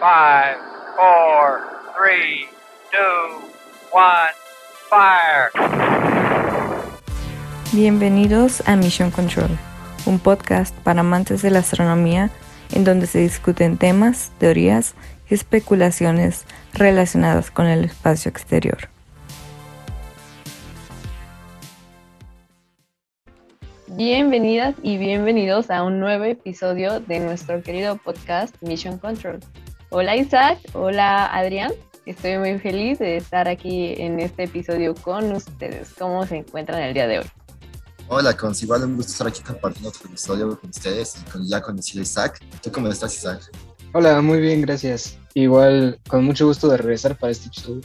5, 4, 3, 2, 1, fire. Bienvenidos a Mission Control, un podcast para amantes de la astronomía en donde se discuten temas, teorías y especulaciones relacionadas con el espacio exterior. Bienvenidas y bienvenidos a un nuevo episodio de nuestro querido podcast Mission Control. Hola Isaac, hola Adrián, estoy muy feliz de estar aquí en este episodio con ustedes. ¿Cómo se encuentran el día de hoy? Hola, con igual un gusto estar aquí compartiendo otro episodio con ustedes y con ya conocido Isaac. ¿Tú cómo estás, Isaac? Hola, muy bien, gracias. Igual, con mucho gusto de regresar para este episodio.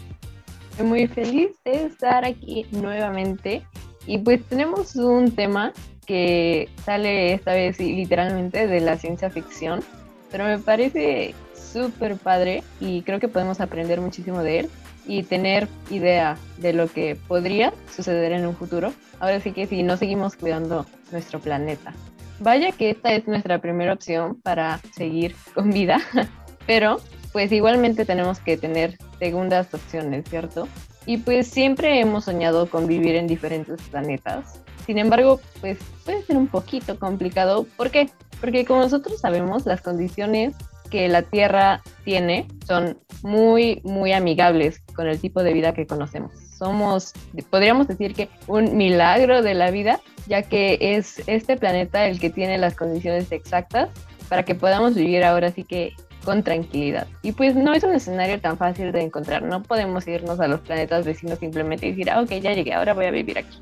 Estoy muy feliz de estar aquí nuevamente y pues tenemos un tema que sale esta vez literalmente de la ciencia ficción, pero me parece súper padre y creo que podemos aprender muchísimo de él y tener idea de lo que podría suceder en un futuro. Ahora sí que si no seguimos cuidando nuestro planeta. Vaya que esta es nuestra primera opción para seguir con vida, pero pues igualmente tenemos que tener segundas opciones, ¿cierto? Y pues siempre hemos soñado con vivir en diferentes planetas. Sin embargo, pues puede ser un poquito complicado. ¿Por qué? Porque como nosotros sabemos, las condiciones que la Tierra tiene son muy, muy amigables con el tipo de vida que conocemos. Somos, podríamos decir que un milagro de la vida, ya que es este planeta el que tiene las condiciones exactas para que podamos vivir ahora sí que con tranquilidad. Y pues no es un escenario tan fácil de encontrar, no podemos irnos a los planetas vecinos simplemente y decir, ah, ok, ya llegué, ahora voy a vivir aquí.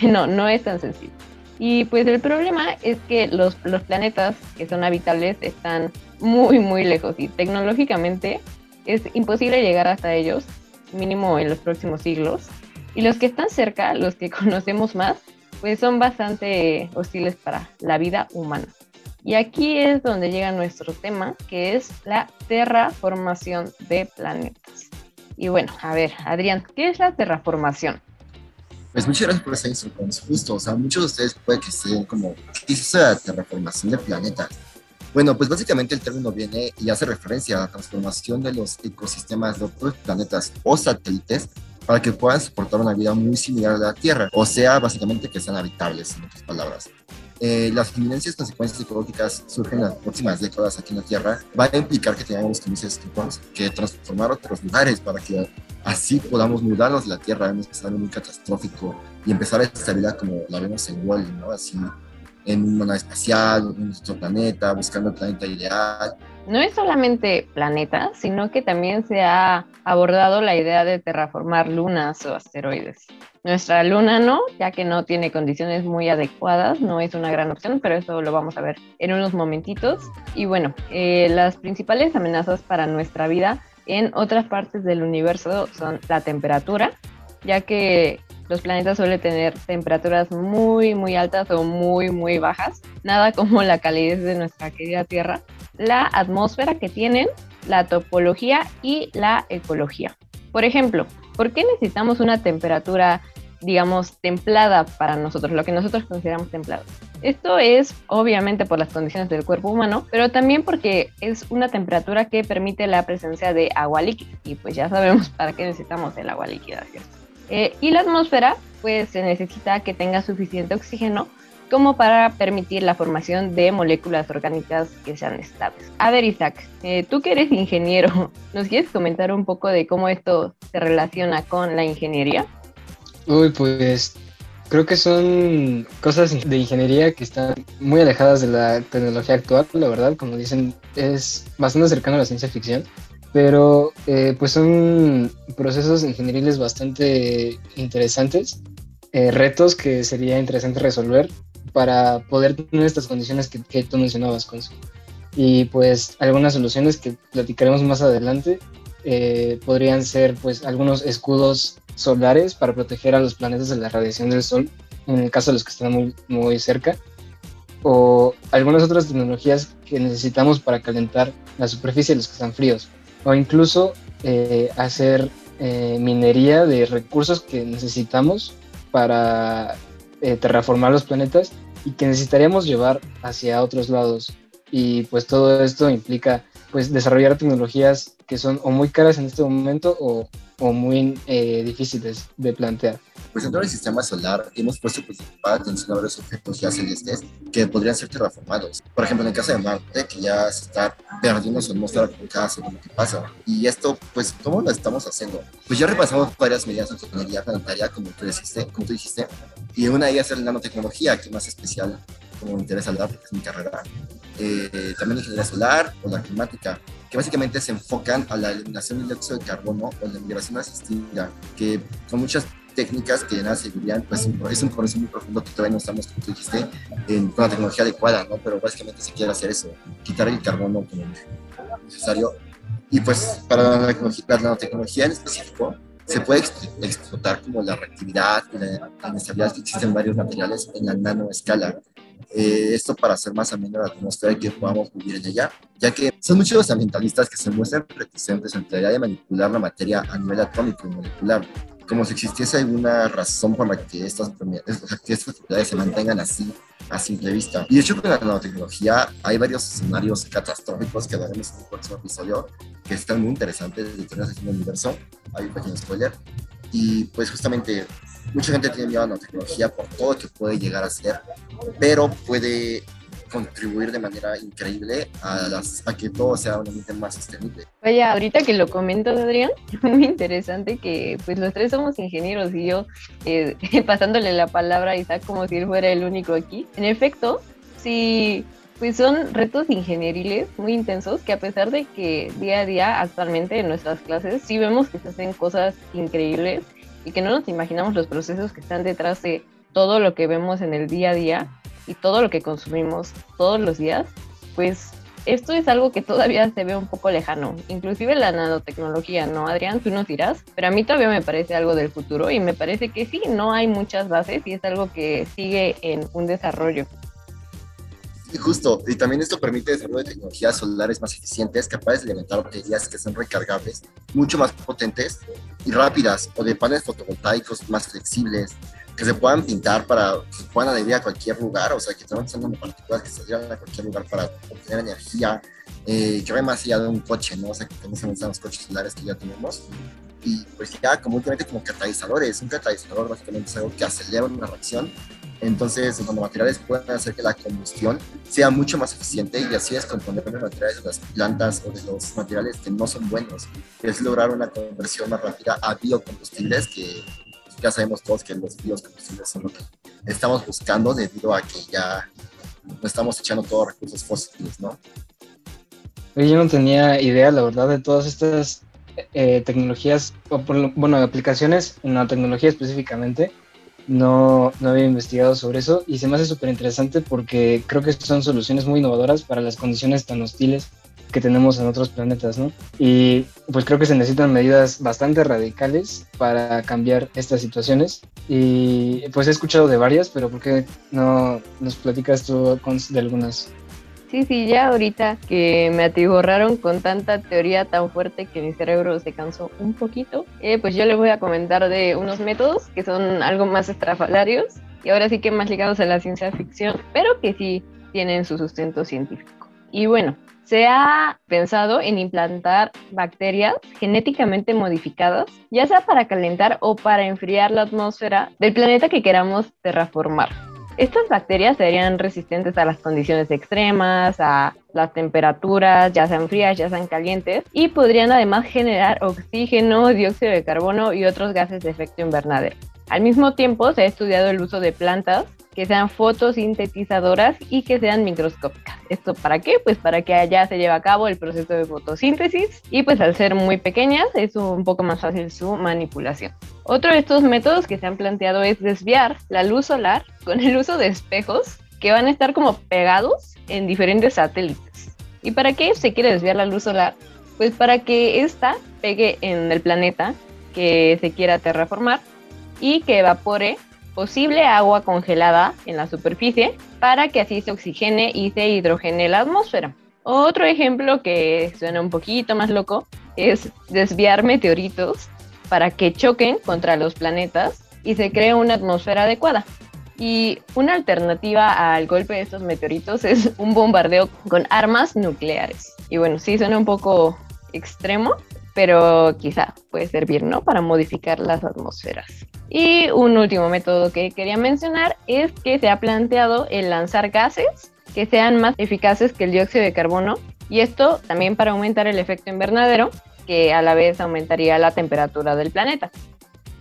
No, no es tan sencillo. Y pues el problema es que los, los planetas que son habitables están muy, muy lejos y tecnológicamente es imposible llegar hasta ellos, mínimo en los próximos siglos. Y los que están cerca, los que conocemos más, pues son bastante hostiles para la vida humana. Y aquí es donde llega nuestro tema, que es la terraformación de planetas. Y bueno, a ver, Adrián, ¿qué es la terraformación? Pues muchas gracias por esa instrucción. Justo, o sea, muchos de ustedes puede que estén como, ¿qué es esa terraformación de planetas? Bueno, pues básicamente el término viene y hace referencia a la transformación de los ecosistemas de otros planetas o satélites para que puedan soportar una vida muy similar a la Tierra, o sea, básicamente que sean habitables, en otras palabras. Eh, las inminentes consecuencias ecológicas surgen en las próximas décadas aquí en la Tierra, va a implicar que tengamos que, que transformar otros lugares para que así podamos mudarnos de la Tierra en un escenario muy catastrófico y empezar esta vida como la vemos en Wall, ¿no? Así en una espacial, en nuestro planeta, buscando el planeta ideal. No es solamente planeta, sino que también se ha abordado la idea de terraformar lunas o asteroides. Nuestra luna no, ya que no tiene condiciones muy adecuadas, no es una gran opción, pero eso lo vamos a ver en unos momentitos. Y bueno, eh, las principales amenazas para nuestra vida en otras partes del universo son la temperatura, ya que los planetas suelen tener temperaturas muy, muy altas o muy, muy bajas, nada como la calidez de nuestra querida Tierra, la atmósfera que tienen, la topología y la ecología. Por ejemplo, ¿por qué necesitamos una temperatura, digamos, templada para nosotros, lo que nosotros consideramos templado? Esto es obviamente por las condiciones del cuerpo humano, pero también porque es una temperatura que permite la presencia de agua líquida. Y pues ya sabemos para qué necesitamos el agua líquida, ¿cierto? Eh, y la atmósfera, pues se necesita que tenga suficiente oxígeno como para permitir la formación de moléculas orgánicas que sean estables. A ver, Isaac, eh, tú que eres ingeniero, ¿nos quieres comentar un poco de cómo esto se relaciona con la ingeniería? Uy, pues creo que son cosas de ingeniería que están muy alejadas de la tecnología actual, la verdad, como dicen, es bastante cercano a la ciencia ficción pero eh, pues son procesos ingenieriles bastante interesantes, eh, retos que sería interesante resolver para poder tener estas condiciones que, que tú mencionabas, Consu. Y pues algunas soluciones que platicaremos más adelante eh, podrían ser pues algunos escudos solares para proteger a los planetas de la radiación del Sol, en el caso de los que están muy, muy cerca, o algunas otras tecnologías que necesitamos para calentar la superficie de los que están fríos o incluso eh, hacer eh, minería de recursos que necesitamos para eh, terraformar los planetas y que necesitaríamos llevar hacia otros lados. Y pues todo esto implica pues desarrollar tecnologías que son o muy caras en este momento o, o muy eh, difíciles de plantear. Dentro del sistema solar hemos puesto principal atención a varios objetos ya celestes que podrían ser terraformados. Por ejemplo, en el caso de Marte, que ya se está perdiendo su atmósfera con cada segundo que pasa. Y esto, pues, ¿cómo lo estamos haciendo? Pues ya repasamos varias medidas de ingeniería planetaria, como tú dijiste, como tú dijiste y una de ellas es la nanotecnología, que es más especial como me interesa hablar porque es mi carrera. Eh, también ingeniería solar o la climática, que básicamente se enfocan a la eliminación del dióxido de carbono o la migración asistida, que con muchas técnicas que nada servirían, pues es un proceso muy profundo que todavía no estamos, como tú dijiste, en, con la tecnología adecuada, ¿no? Pero básicamente se quiere hacer eso, quitar el carbono como necesario. Y pues para la nanotecnología, la nanotecnología en específico, se puede explotar como la reactividad y la, inestabilidad que existen en varios materiales en la nanoescala. Eh, esto para hacer más ameno la atmósfera que podamos vivir en ella, ya que son muchos los ambientalistas que se muestran reticentes ante la idea de manipular la materia a nivel atómico y molecular, como si existiese alguna razón por la que estas, que estas propiedades se mantengan así a simple vista. Y de hecho con la nanotecnología hay varios escenarios catastróficos que daremos en el próximo episodio que están muy interesantes de teorías del universo. Hay un pequeño spoiler. Y pues justamente mucha gente tiene miedo a la nanotecnología por todo que puede llegar a ser, pero puede contribuir de manera increíble a, que todo sea un ambiente más sostenible. Vaya, ahorita que lo comentas, Adrián, muy interesante que pues los tres somos ingenieros y yo eh, pasándole la palabra a Isaac como si él fuera el único aquí. En efecto, sí, pues son retos ingenieriles muy intensos que a pesar de que día a día actualmente en nuestras clases sí vemos que se hacen cosas increíbles y que no nos imaginamos los procesos que están detrás de todo lo que vemos en el día a día, y todo lo que consumimos todos los días, pues esto es algo que todavía se ve un poco lejano, inclusive la nanotecnología, ¿no, Adrián? Tú nos dirás, pero a mí todavía me parece algo del futuro y me parece que sí, no hay muchas bases y es algo que sigue en un desarrollo. Y justo, y también esto permite desarrollo de tecnologías solares más eficientes, capaces de alimentar baterías que son recargables, mucho más potentes y rápidas, o de paneles fotovoltaicos más flexibles, que se puedan pintar para que puedan adherir a cualquier lugar, o sea, que estén usando partículas que se adhieran a cualquier lugar para obtener energía, eh, que va más allá de un coche, ¿no? O sea, que también se usan los coches solares que ya tenemos. Y pues ya como últimamente como catalizadores, un catalizador básicamente es algo que acelera una reacción, entonces cuando materiales pueden hacer que la combustión sea mucho más eficiente y así es componer los materiales de las plantas o de los materiales que no son buenos, es lograr una conversión más rápida a biocombustibles que ya sabemos todos que los biocombustibles son lo que estamos buscando debido a que ya no estamos echando todos recursos fósiles, ¿no? Yo no tenía idea, la verdad, de todas estas eh, tecnologías, o bueno, aplicaciones en la tecnología específicamente. No, no había investigado sobre eso y se me hace súper interesante porque creo que son soluciones muy innovadoras para las condiciones tan hostiles que tenemos en otros planetas, ¿no? Y pues creo que se necesitan medidas bastante radicales para cambiar estas situaciones. Y pues he escuchado de varias, pero ¿por qué no nos platicas tú de algunas? Sí, sí, ya ahorita que me atiborraron con tanta teoría tan fuerte que mi cerebro se cansó un poquito, eh, pues yo les voy a comentar de unos métodos que son algo más estrafalarios y ahora sí que más ligados a la ciencia ficción, pero que sí tienen su sustento científico. Y bueno, se ha pensado en implantar bacterias genéticamente modificadas, ya sea para calentar o para enfriar la atmósfera del planeta que queramos terraformar. Estas bacterias serían resistentes a las condiciones extremas, a las temperaturas, ya sean frías, ya sean calientes, y podrían además generar oxígeno, dióxido de carbono y otros gases de efecto invernadero. Al mismo tiempo, se ha estudiado el uso de plantas que sean fotosintetizadoras y que sean microscópicas. ¿Esto para qué? Pues para que allá se lleve a cabo el proceso de fotosíntesis y pues al ser muy pequeñas es un poco más fácil su manipulación. Otro de estos métodos que se han planteado es desviar la luz solar con el uso de espejos que van a estar como pegados en diferentes satélites. ¿Y para qué se quiere desviar la luz solar? Pues para que ésta pegue en el planeta que se quiera terraformar y que evapore posible agua congelada en la superficie para que así se oxigene y se hidrogene la atmósfera. Otro ejemplo que suena un poquito más loco es desviar meteoritos para que choquen contra los planetas y se cree una atmósfera adecuada. Y una alternativa al golpe de estos meteoritos es un bombardeo con armas nucleares. Y bueno, sí suena un poco extremo, pero quizá puede servir, ¿no? Para modificar las atmósferas. Y un último método que quería mencionar es que se ha planteado el lanzar gases que sean más eficaces que el dióxido de carbono y esto también para aumentar el efecto invernadero que a la vez aumentaría la temperatura del planeta.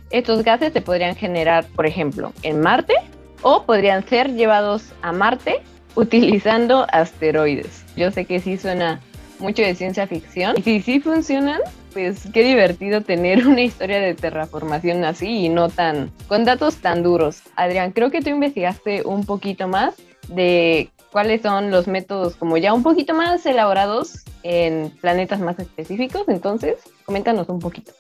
Estos gases se podrían generar, por ejemplo, en Marte o podrían ser llevados a Marte utilizando asteroides. Yo sé que sí suena mucho de ciencia ficción y si sí funcionan, pues qué divertido tener una historia de terraformación así y no tan con datos tan duros. Adrián, creo que tú investigaste un poquito más de cuáles son los métodos como ya un poquito más elaborados en planetas más específicos. Entonces, coméntanos un poquito.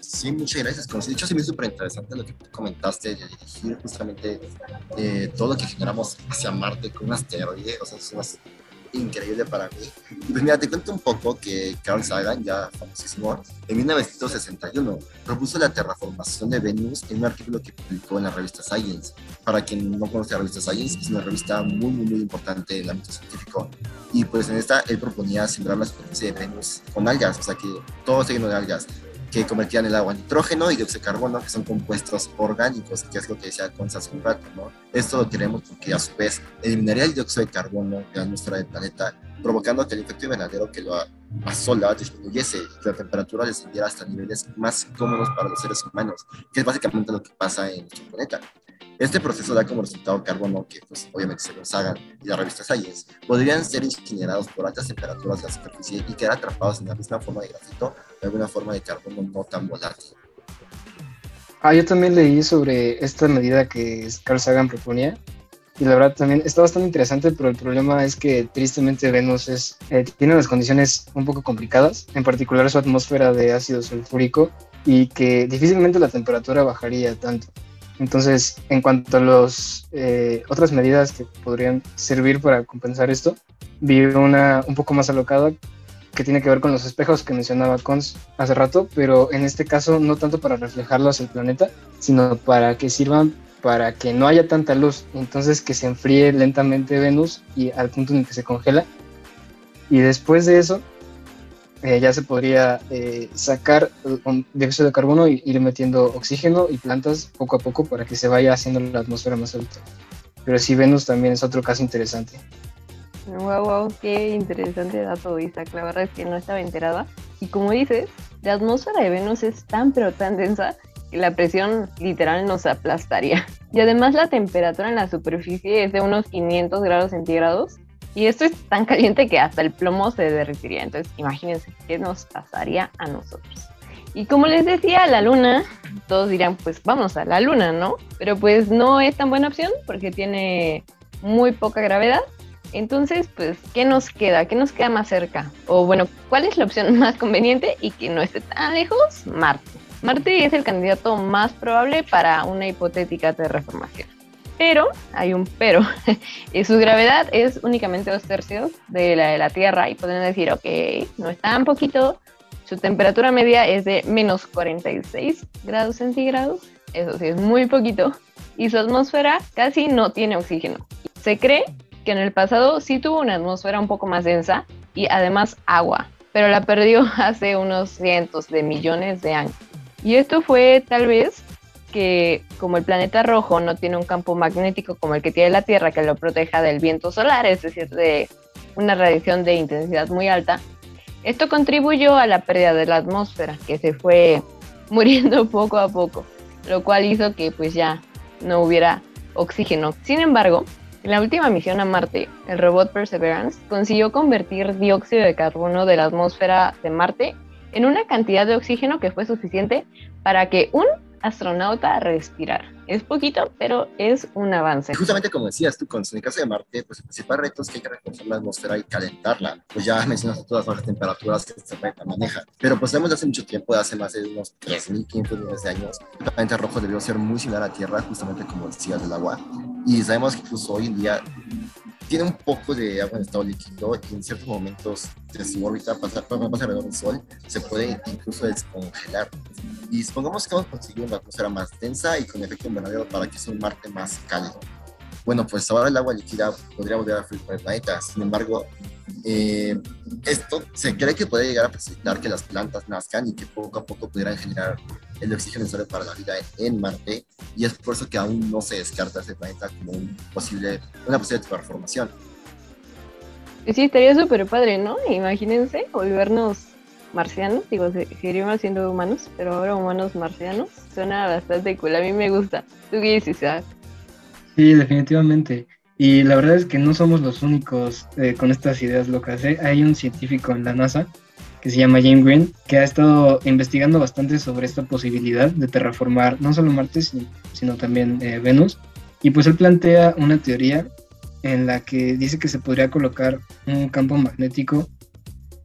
Sí, muchas gracias. Como de hecho, sí me súper interesante lo que comentaste de dirigir justamente eh, todo lo que generamos hacia Marte con un asteroide. O sea, es increíble para mí. Pues mira, te cuento un poco que Carl Sagan, ya famosísimo, en 1961 propuso la terraformación de Venus en un artículo que publicó en la revista Science. Para quien no conoce la revista Science, es una revista muy, muy, muy importante en el ámbito científico. Y pues en esta él proponía sembrar la superficie de Venus con algas, o sea que todo está lleno de algas que convertían el agua en nitrógeno y dióxido de carbono, que son compuestos orgánicos, que es lo que decía Constance un rato, ¿no? Esto lo queremos porque a su vez eliminaría el dióxido de carbono de la atmósfera del planeta, provocando que el efecto invernadero que lo asola disminuyese y la temperatura descendiera hasta niveles más cómodos para los seres humanos, que es básicamente lo que pasa en nuestro planeta. Este proceso da como resultado carbono que, pues, obviamente, se los hagan y la revista Science, podrían ser incinerados por altas temperaturas de la superficie y quedar atrapados en la misma forma de grafito de alguna forma de carbono no tan volátil. Ah, yo también leí sobre esta medida que Carl Sagan proponía y la verdad también está bastante interesante, pero el problema es que tristemente Venus es, eh, tiene unas condiciones un poco complicadas, en particular su atmósfera de ácido sulfúrico y que difícilmente la temperatura bajaría tanto. Entonces, en cuanto a las eh, otras medidas que podrían servir para compensar esto, vi una un poco más alocada que tiene que ver con los espejos que mencionaba Cons hace rato, pero en este caso no tanto para reflejarlos el planeta, sino para que sirvan para que no haya tanta luz, entonces que se enfríe lentamente Venus y al punto en que se congela. Y después de eso, eh, ya se podría eh, sacar un dióxido de carbono y ir metiendo oxígeno y plantas poco a poco para que se vaya haciendo la atmósfera más alta. Pero sí, Venus también es otro caso interesante. Wow, wow, qué interesante dato, Isaac. La verdad es que no estaba enterada. Y como dices, la atmósfera de Venus es tan pero tan densa que la presión literal nos aplastaría. Y además la temperatura en la superficie es de unos 500 grados centígrados y esto es tan caliente que hasta el plomo se derretiría. Entonces, imagínense qué nos pasaría a nosotros. Y como les decía, la luna, todos dirán, pues vamos a la luna, ¿no? Pero pues no es tan buena opción porque tiene muy poca gravedad. Entonces, pues, ¿qué nos queda? ¿Qué nos queda más cerca? O bueno, ¿cuál es la opción más conveniente y que no esté tan lejos? Marte. Marte es el candidato más probable para una hipotética terraformación. Pero, hay un pero, su gravedad es únicamente dos tercios de la de la Tierra y pueden decir, ok, no es tan poquito, su temperatura media es de menos 46 grados centígrados, eso sí es muy poquito, y su atmósfera casi no tiene oxígeno. Se cree que en el pasado sí tuvo una atmósfera un poco más densa y además agua, pero la perdió hace unos cientos de millones de años. Y esto fue tal vez que como el planeta rojo no tiene un campo magnético como el que tiene la Tierra que lo proteja del viento solar, es decir, de una radiación de intensidad muy alta, esto contribuyó a la pérdida de la atmósfera, que se fue muriendo poco a poco, lo cual hizo que pues ya no hubiera oxígeno. Sin embargo, en la última misión a Marte, el robot Perseverance consiguió convertir dióxido de carbono de la atmósfera de Marte en una cantidad de oxígeno que fue suficiente para que un astronauta a respirar. Es poquito, pero es un avance. Justamente como decías tú, con el caso de Marte, pues el principal reto es que hay que reforzar la atmósfera y calentarla. Pues ya mencionaste todas las temperaturas que se maneja. Pero pues sabemos de hace mucho tiempo, de hace más de unos 3.500 millones de años, el planeta rojo debió ser muy similar a la Tierra, justamente como decías del agua. Y sabemos que incluso hoy en día tiene un poco de agua en estado líquido y en ciertos momentos de su órbita pasa, pasa alrededor del Sol, se puede incluso descongelar. Y supongamos que vamos a conseguir una atmósfera más densa y con efecto invernadero para que sea un Marte más cálido. Bueno, pues ahora el agua líquida podría volver a fluir por el planeta. Sin embargo, eh, esto se cree que puede llegar a facilitar que las plantas nazcan y que poco a poco pudieran generar el oxígeno necesario para la vida en Marte. Y es por eso que aún no se descarta ese planeta como un posible, una posible transformación. Sí, estaría súper padre, ¿no? Imagínense volvernos marcianos, digo, seguiríamos siendo humanos, pero ahora humanos marcianos. Suena bastante cool, a mí me gusta. ¿Tú qué dices, Isaac? Sí, definitivamente. Y la verdad es que no somos los únicos eh, con estas ideas locas. ¿eh? Hay un científico en la NASA que se llama James Green, que ha estado investigando bastante sobre esta posibilidad de terraformar no solo Marte, sino, también eh, Venus. Y pues él plantea una teoría en la que dice que se podría colocar un campo magnético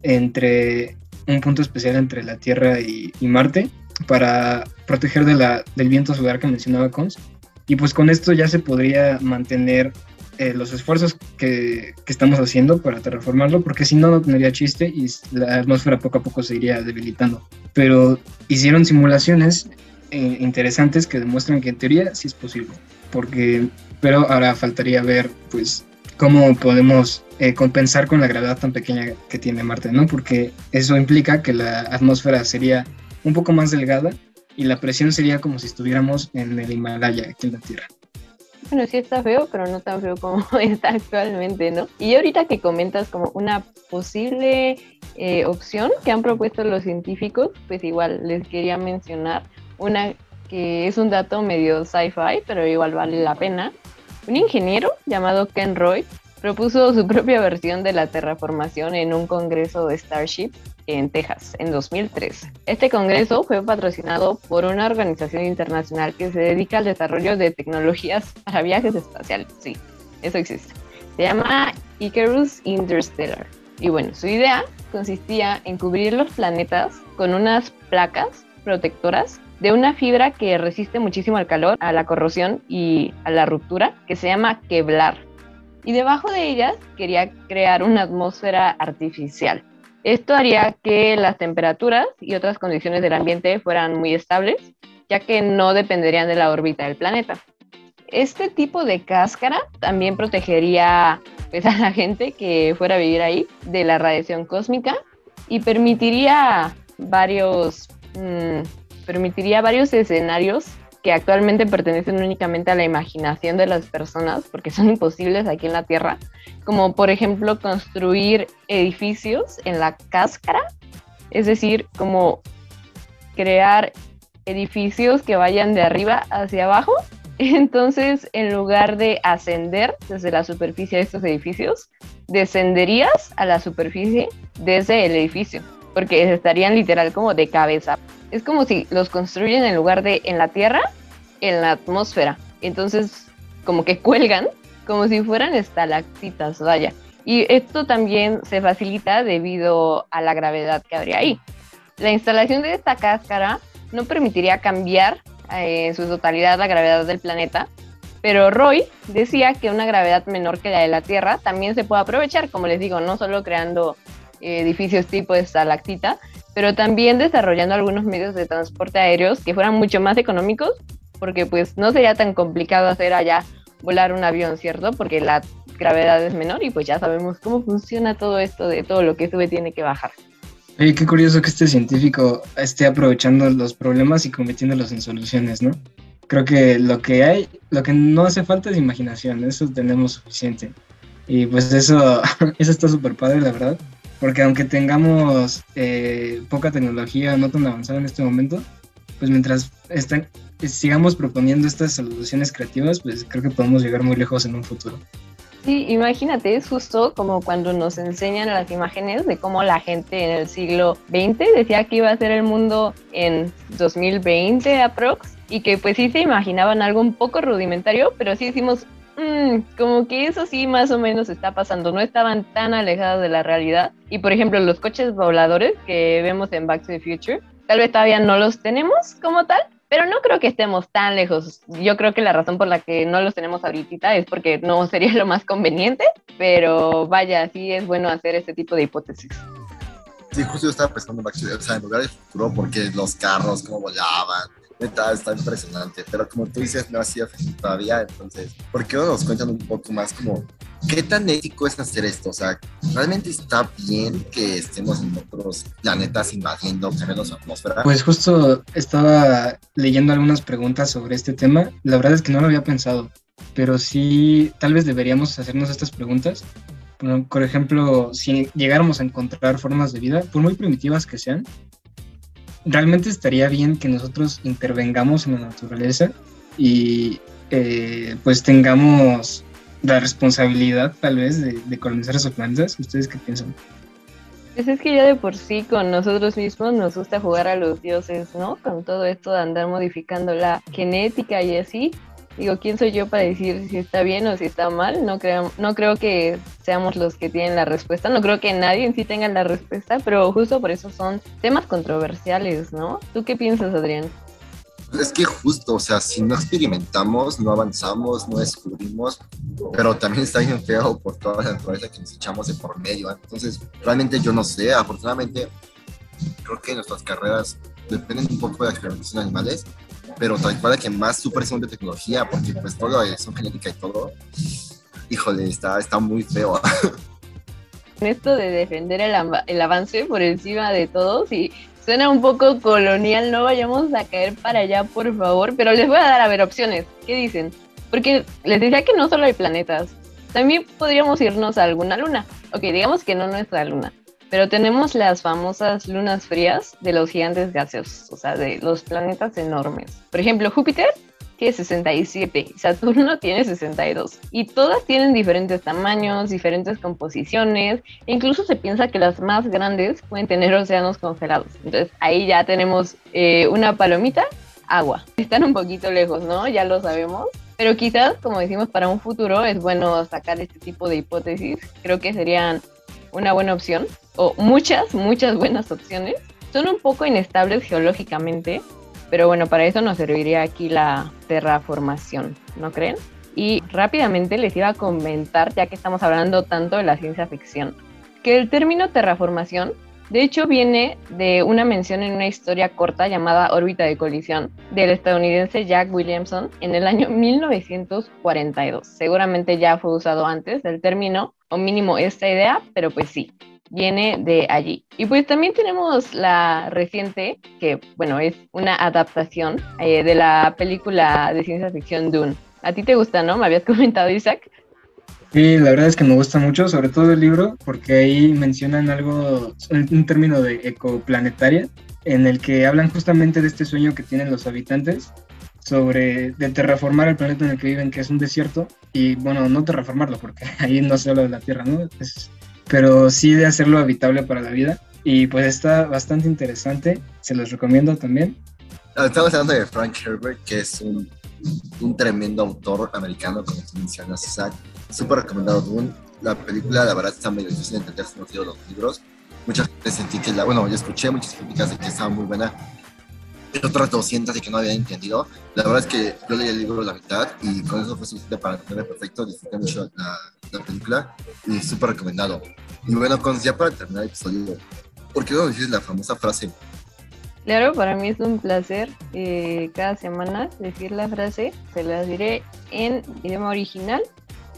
entre un punto especial entre la Tierra y, Marte para proteger de la, del viento solar que mencionaba Cons y pues con esto ya se podría mantener eh, los esfuerzos que, que, estamos haciendo para terraformarlo, porque si no, no tendría chiste y la atmósfera poco a poco se iría debilitando. Pero hicieron simulaciones eh, interesantes que demuestran que en teoría sí es posible, porque, pero ahora faltaría ver pues cómo podemos eh, compensar con la gravedad tan pequeña que tiene Marte, ¿no? Porque eso implica que la atmósfera sería un poco más delgada y la presión sería como si estuviéramos en el Himalaya, aquí en la Tierra. Bueno, sí está feo, pero no tan feo como está actualmente, ¿no? Y ahorita que comentas como una posible eh, opción que han propuesto los científicos, pues igual les quería mencionar una que es un dato medio sci-fi, pero igual vale la pena. Un ingeniero llamado Ken Roy propuso su propia versión de la terraformación en un congreso de Starship en Texas en 2003. Este congreso fue patrocinado por una organización internacional que se dedica al desarrollo de tecnologías para viajes espaciales. Sí, eso existe. Se llama Icarus Interstellar. Y bueno, su idea consistía en cubrir los planetas con unas placas protectoras de una fibra que resiste muchísimo al calor, a la corrosión y a la ruptura, que se llama Kevlar. Y debajo de ellas quería crear una atmósfera artificial. Esto haría que las temperaturas y otras condiciones del ambiente fueran muy estables, ya que no dependerían de la órbita del planeta. Este tipo de cáscara también protegería pues, a la gente que fuera a vivir ahí de la radiación cósmica y permitiría varios, mm, permitiría varios escenarios que actualmente pertenecen únicamente a la imaginación de las personas, porque son imposibles aquí en la Tierra, como por ejemplo construir edificios en la cáscara, es decir, como crear edificios que vayan de arriba hacia abajo. Entonces, en lugar de ascender desde la superficie de estos edificios, descenderías a la superficie desde el edificio, porque estarían literal como de cabeza es como si los construyen en lugar de en la tierra, en la atmósfera. Entonces, como que cuelgan, como si fueran estalactitas, vaya. Y esto también se facilita debido a la gravedad que habría ahí. La instalación de esta cáscara no permitiría cambiar eh, en su totalidad la gravedad del planeta, pero Roy decía que una gravedad menor que la de la Tierra también se puede aprovechar, como les digo, no solo creando edificios tipo estalactita, pero también desarrollando algunos medios de transporte aéreos que fueran mucho más económicos, porque pues no sería tan complicado hacer allá volar un avión, ¿cierto? Porque la gravedad es menor y pues ya sabemos cómo funciona todo esto de todo lo que sube tiene que bajar. Oye, qué curioso que este científico esté aprovechando los problemas y convirtiéndolos en soluciones, ¿no? Creo que lo que hay, lo que no hace falta es imaginación, eso tenemos suficiente. Y pues eso, eso está súper padre, la verdad porque aunque tengamos eh, poca tecnología no tan avanzada en este momento, pues mientras están, sigamos proponiendo estas soluciones creativas, pues creo que podemos llegar muy lejos en un futuro. Sí, imagínate, es justo como cuando nos enseñan las imágenes de cómo la gente en el siglo XX decía que iba a ser el mundo en 2020 aprox y que pues sí se imaginaban algo un poco rudimentario, pero sí hicimos Mm, como que eso sí más o menos está pasando, no estaban tan alejados de la realidad. Y por ejemplo, los coches voladores que vemos en Back to the Future, tal vez todavía no los tenemos como tal, pero no creo que estemos tan lejos. Yo creo que la razón por la que no los tenemos ahorita es porque no sería lo más conveniente, pero vaya, sí es bueno hacer este tipo de hipótesis. Sí, justo yo estaba pensando o sea, en lugar del futuro, porque los carros, cómo volaban, está, está impresionante, pero como tú dices, no hacía todavía, entonces, ¿por qué no nos cuentan un poco más como qué tan ético es hacer esto? O sea, ¿realmente está bien que estemos en otros planetas invadiendo, su atmósfera? Pues justo estaba leyendo algunas preguntas sobre este tema, la verdad es que no lo había pensado, pero sí, tal vez deberíamos hacernos estas preguntas. Por ejemplo, si llegáramos a encontrar formas de vida, por muy primitivas que sean, realmente estaría bien que nosotros intervengamos en la naturaleza y eh, pues tengamos la responsabilidad tal vez de, colonizar esos planetas. ¿Ustedes qué piensan? Pues es que ya de por sí con nosotros mismos nos gusta jugar a los dioses, ¿no? Con todo esto de andar modificando la genética y así. Digo, ¿quién soy yo para decir si está bien o si está mal? No creo, no creo que seamos los que tienen la respuesta, no creo que nadie en sí tenga la respuesta, pero justo por eso son temas controversiales, ¿no? ¿Tú qué piensas, Adrián? Es que justo, o sea, si no experimentamos, no avanzamos, no descubrimos, pero también está bien feo por toda la naturaleza que nos echamos de por medio. Entonces, realmente yo no sé, afortunadamente, creo que nuestras carreras dependen un poco de la experimentación de animales, pero tal cual que más super de tecnología, porque pues todo eso genética y todo, híjole, está, está muy feo. Esto de defender el, el avance por encima de todos y suena un poco colonial, no vayamos a caer para allá, por favor, pero les voy a dar a ver opciones. ¿Qué dicen? Porque les decía que no solo hay planetas, también podríamos irnos a alguna luna. Ok, digamos que no nuestra luna, pero tenemos las famosas lunas frías de los gigantes gaseosos, o sea, de los planetas enormes. Por ejemplo, Júpiter tiene 67, Saturno tiene 62 y todas tienen diferentes tamaños, diferentes composiciones, e incluso se piensa que las más grandes pueden tener océanos congelados. Entonces ahí ya tenemos eh, una palomita, agua. Están un poquito lejos, ¿no? Ya lo sabemos. Pero quizás, como decimos, para un futuro es bueno sacar este tipo de hipótesis. Creo que serían una buena opción, o muchas, muchas buenas opciones. Son un poco inestables geológicamente, pero bueno, para eso nos serviría aquí la terraformación, ¿no creen? Y rápidamente les iba a comentar, ya que estamos hablando tanto de la ciencia ficción, que el término terraformación de hecho, viene de una mención en una historia corta llamada Órbita de colisión del estadounidense Jack Williamson en el año 1942. Seguramente ya fue usado antes el término, o mínimo esta idea, pero pues sí, viene de allí. Y pues también tenemos la reciente, que bueno, es una adaptación eh, de la película de ciencia ficción Dune. ¿A ti te gusta, no? Me habías comentado, Isaac. Sí, la verdad es que me gusta mucho, sobre todo el libro, porque ahí mencionan algo, un término de ecoplanetaria, en el que hablan justamente de este sueño que tienen los habitantes sobre de terraformar el planeta en el que viven, que es un desierto, y bueno, no terraformarlo, porque ahí no se habla de la Tierra, ¿no? pero sí de hacerlo habitable para la vida, y pues está bastante interesante, se los recomiendo también. Ah, estamos hablando de Frank Herbert, que es un, un tremendo autor americano, como tú mencionas, Isaac súper recomendado Dune. La película, la verdad, está medio difícil de entender no quiero los libros. Muchas veces sentí que, la, bueno, yo escuché muchas críticas de que estaba muy buena, otras 200 de que no había entendido. La verdad es que yo leí el libro la mitad y con eso fue suficiente para entenderme perfecto. Disfruté mucho la, la película y súper recomendado. Y bueno, con, ya para terminar el episodio, ¿por qué no dices la famosa frase? Claro, para mí es un placer eh, cada semana decir la frase. Se la diré en idioma original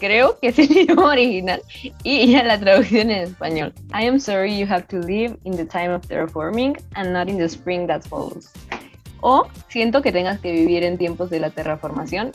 creo que es el idioma original y ya la traducción en español. I am sorry you have to live in the time of terraforming and not in the spring that follows. O siento que tengas que vivir en tiempos de la terraformación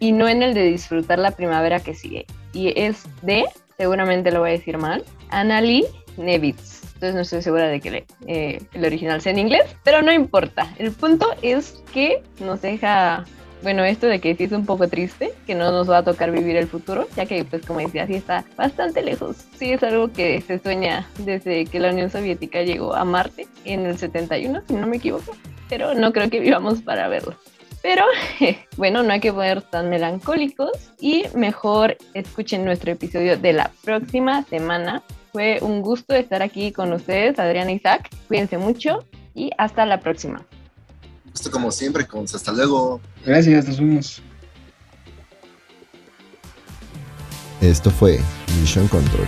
y no en el de disfrutar la primavera que sigue. Y es de, seguramente lo voy a decir mal, Annalie Nevitz. Entonces no estoy segura de que eh, el original sea en inglés, pero no importa. El punto es que nos deja bueno, esto de que sí es un poco triste, que no nos va a tocar vivir el futuro, ya que, pues como decía, sí está bastante lejos. Sí es algo que se sueña desde que la Unión Soviética llegó a Marte en el 71, si no me equivoco, pero no creo que vivamos para verlo. Pero bueno, no hay que poner tan melancólicos y mejor escuchen nuestro episodio de la próxima semana. Fue un gusto estar aquí con ustedes, Adriana y Isaac. Cuídense mucho y hasta la próxima. Esto como siempre, con hasta luego. Gracias, nos vemos. Esto fue Mission Control.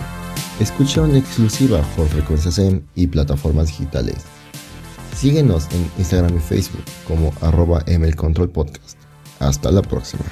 Escucha en exclusiva por Frecuencia SEM y plataformas digitales. Síguenos en Instagram y Facebook como arroba mlcontrolpodcast. Hasta la próxima.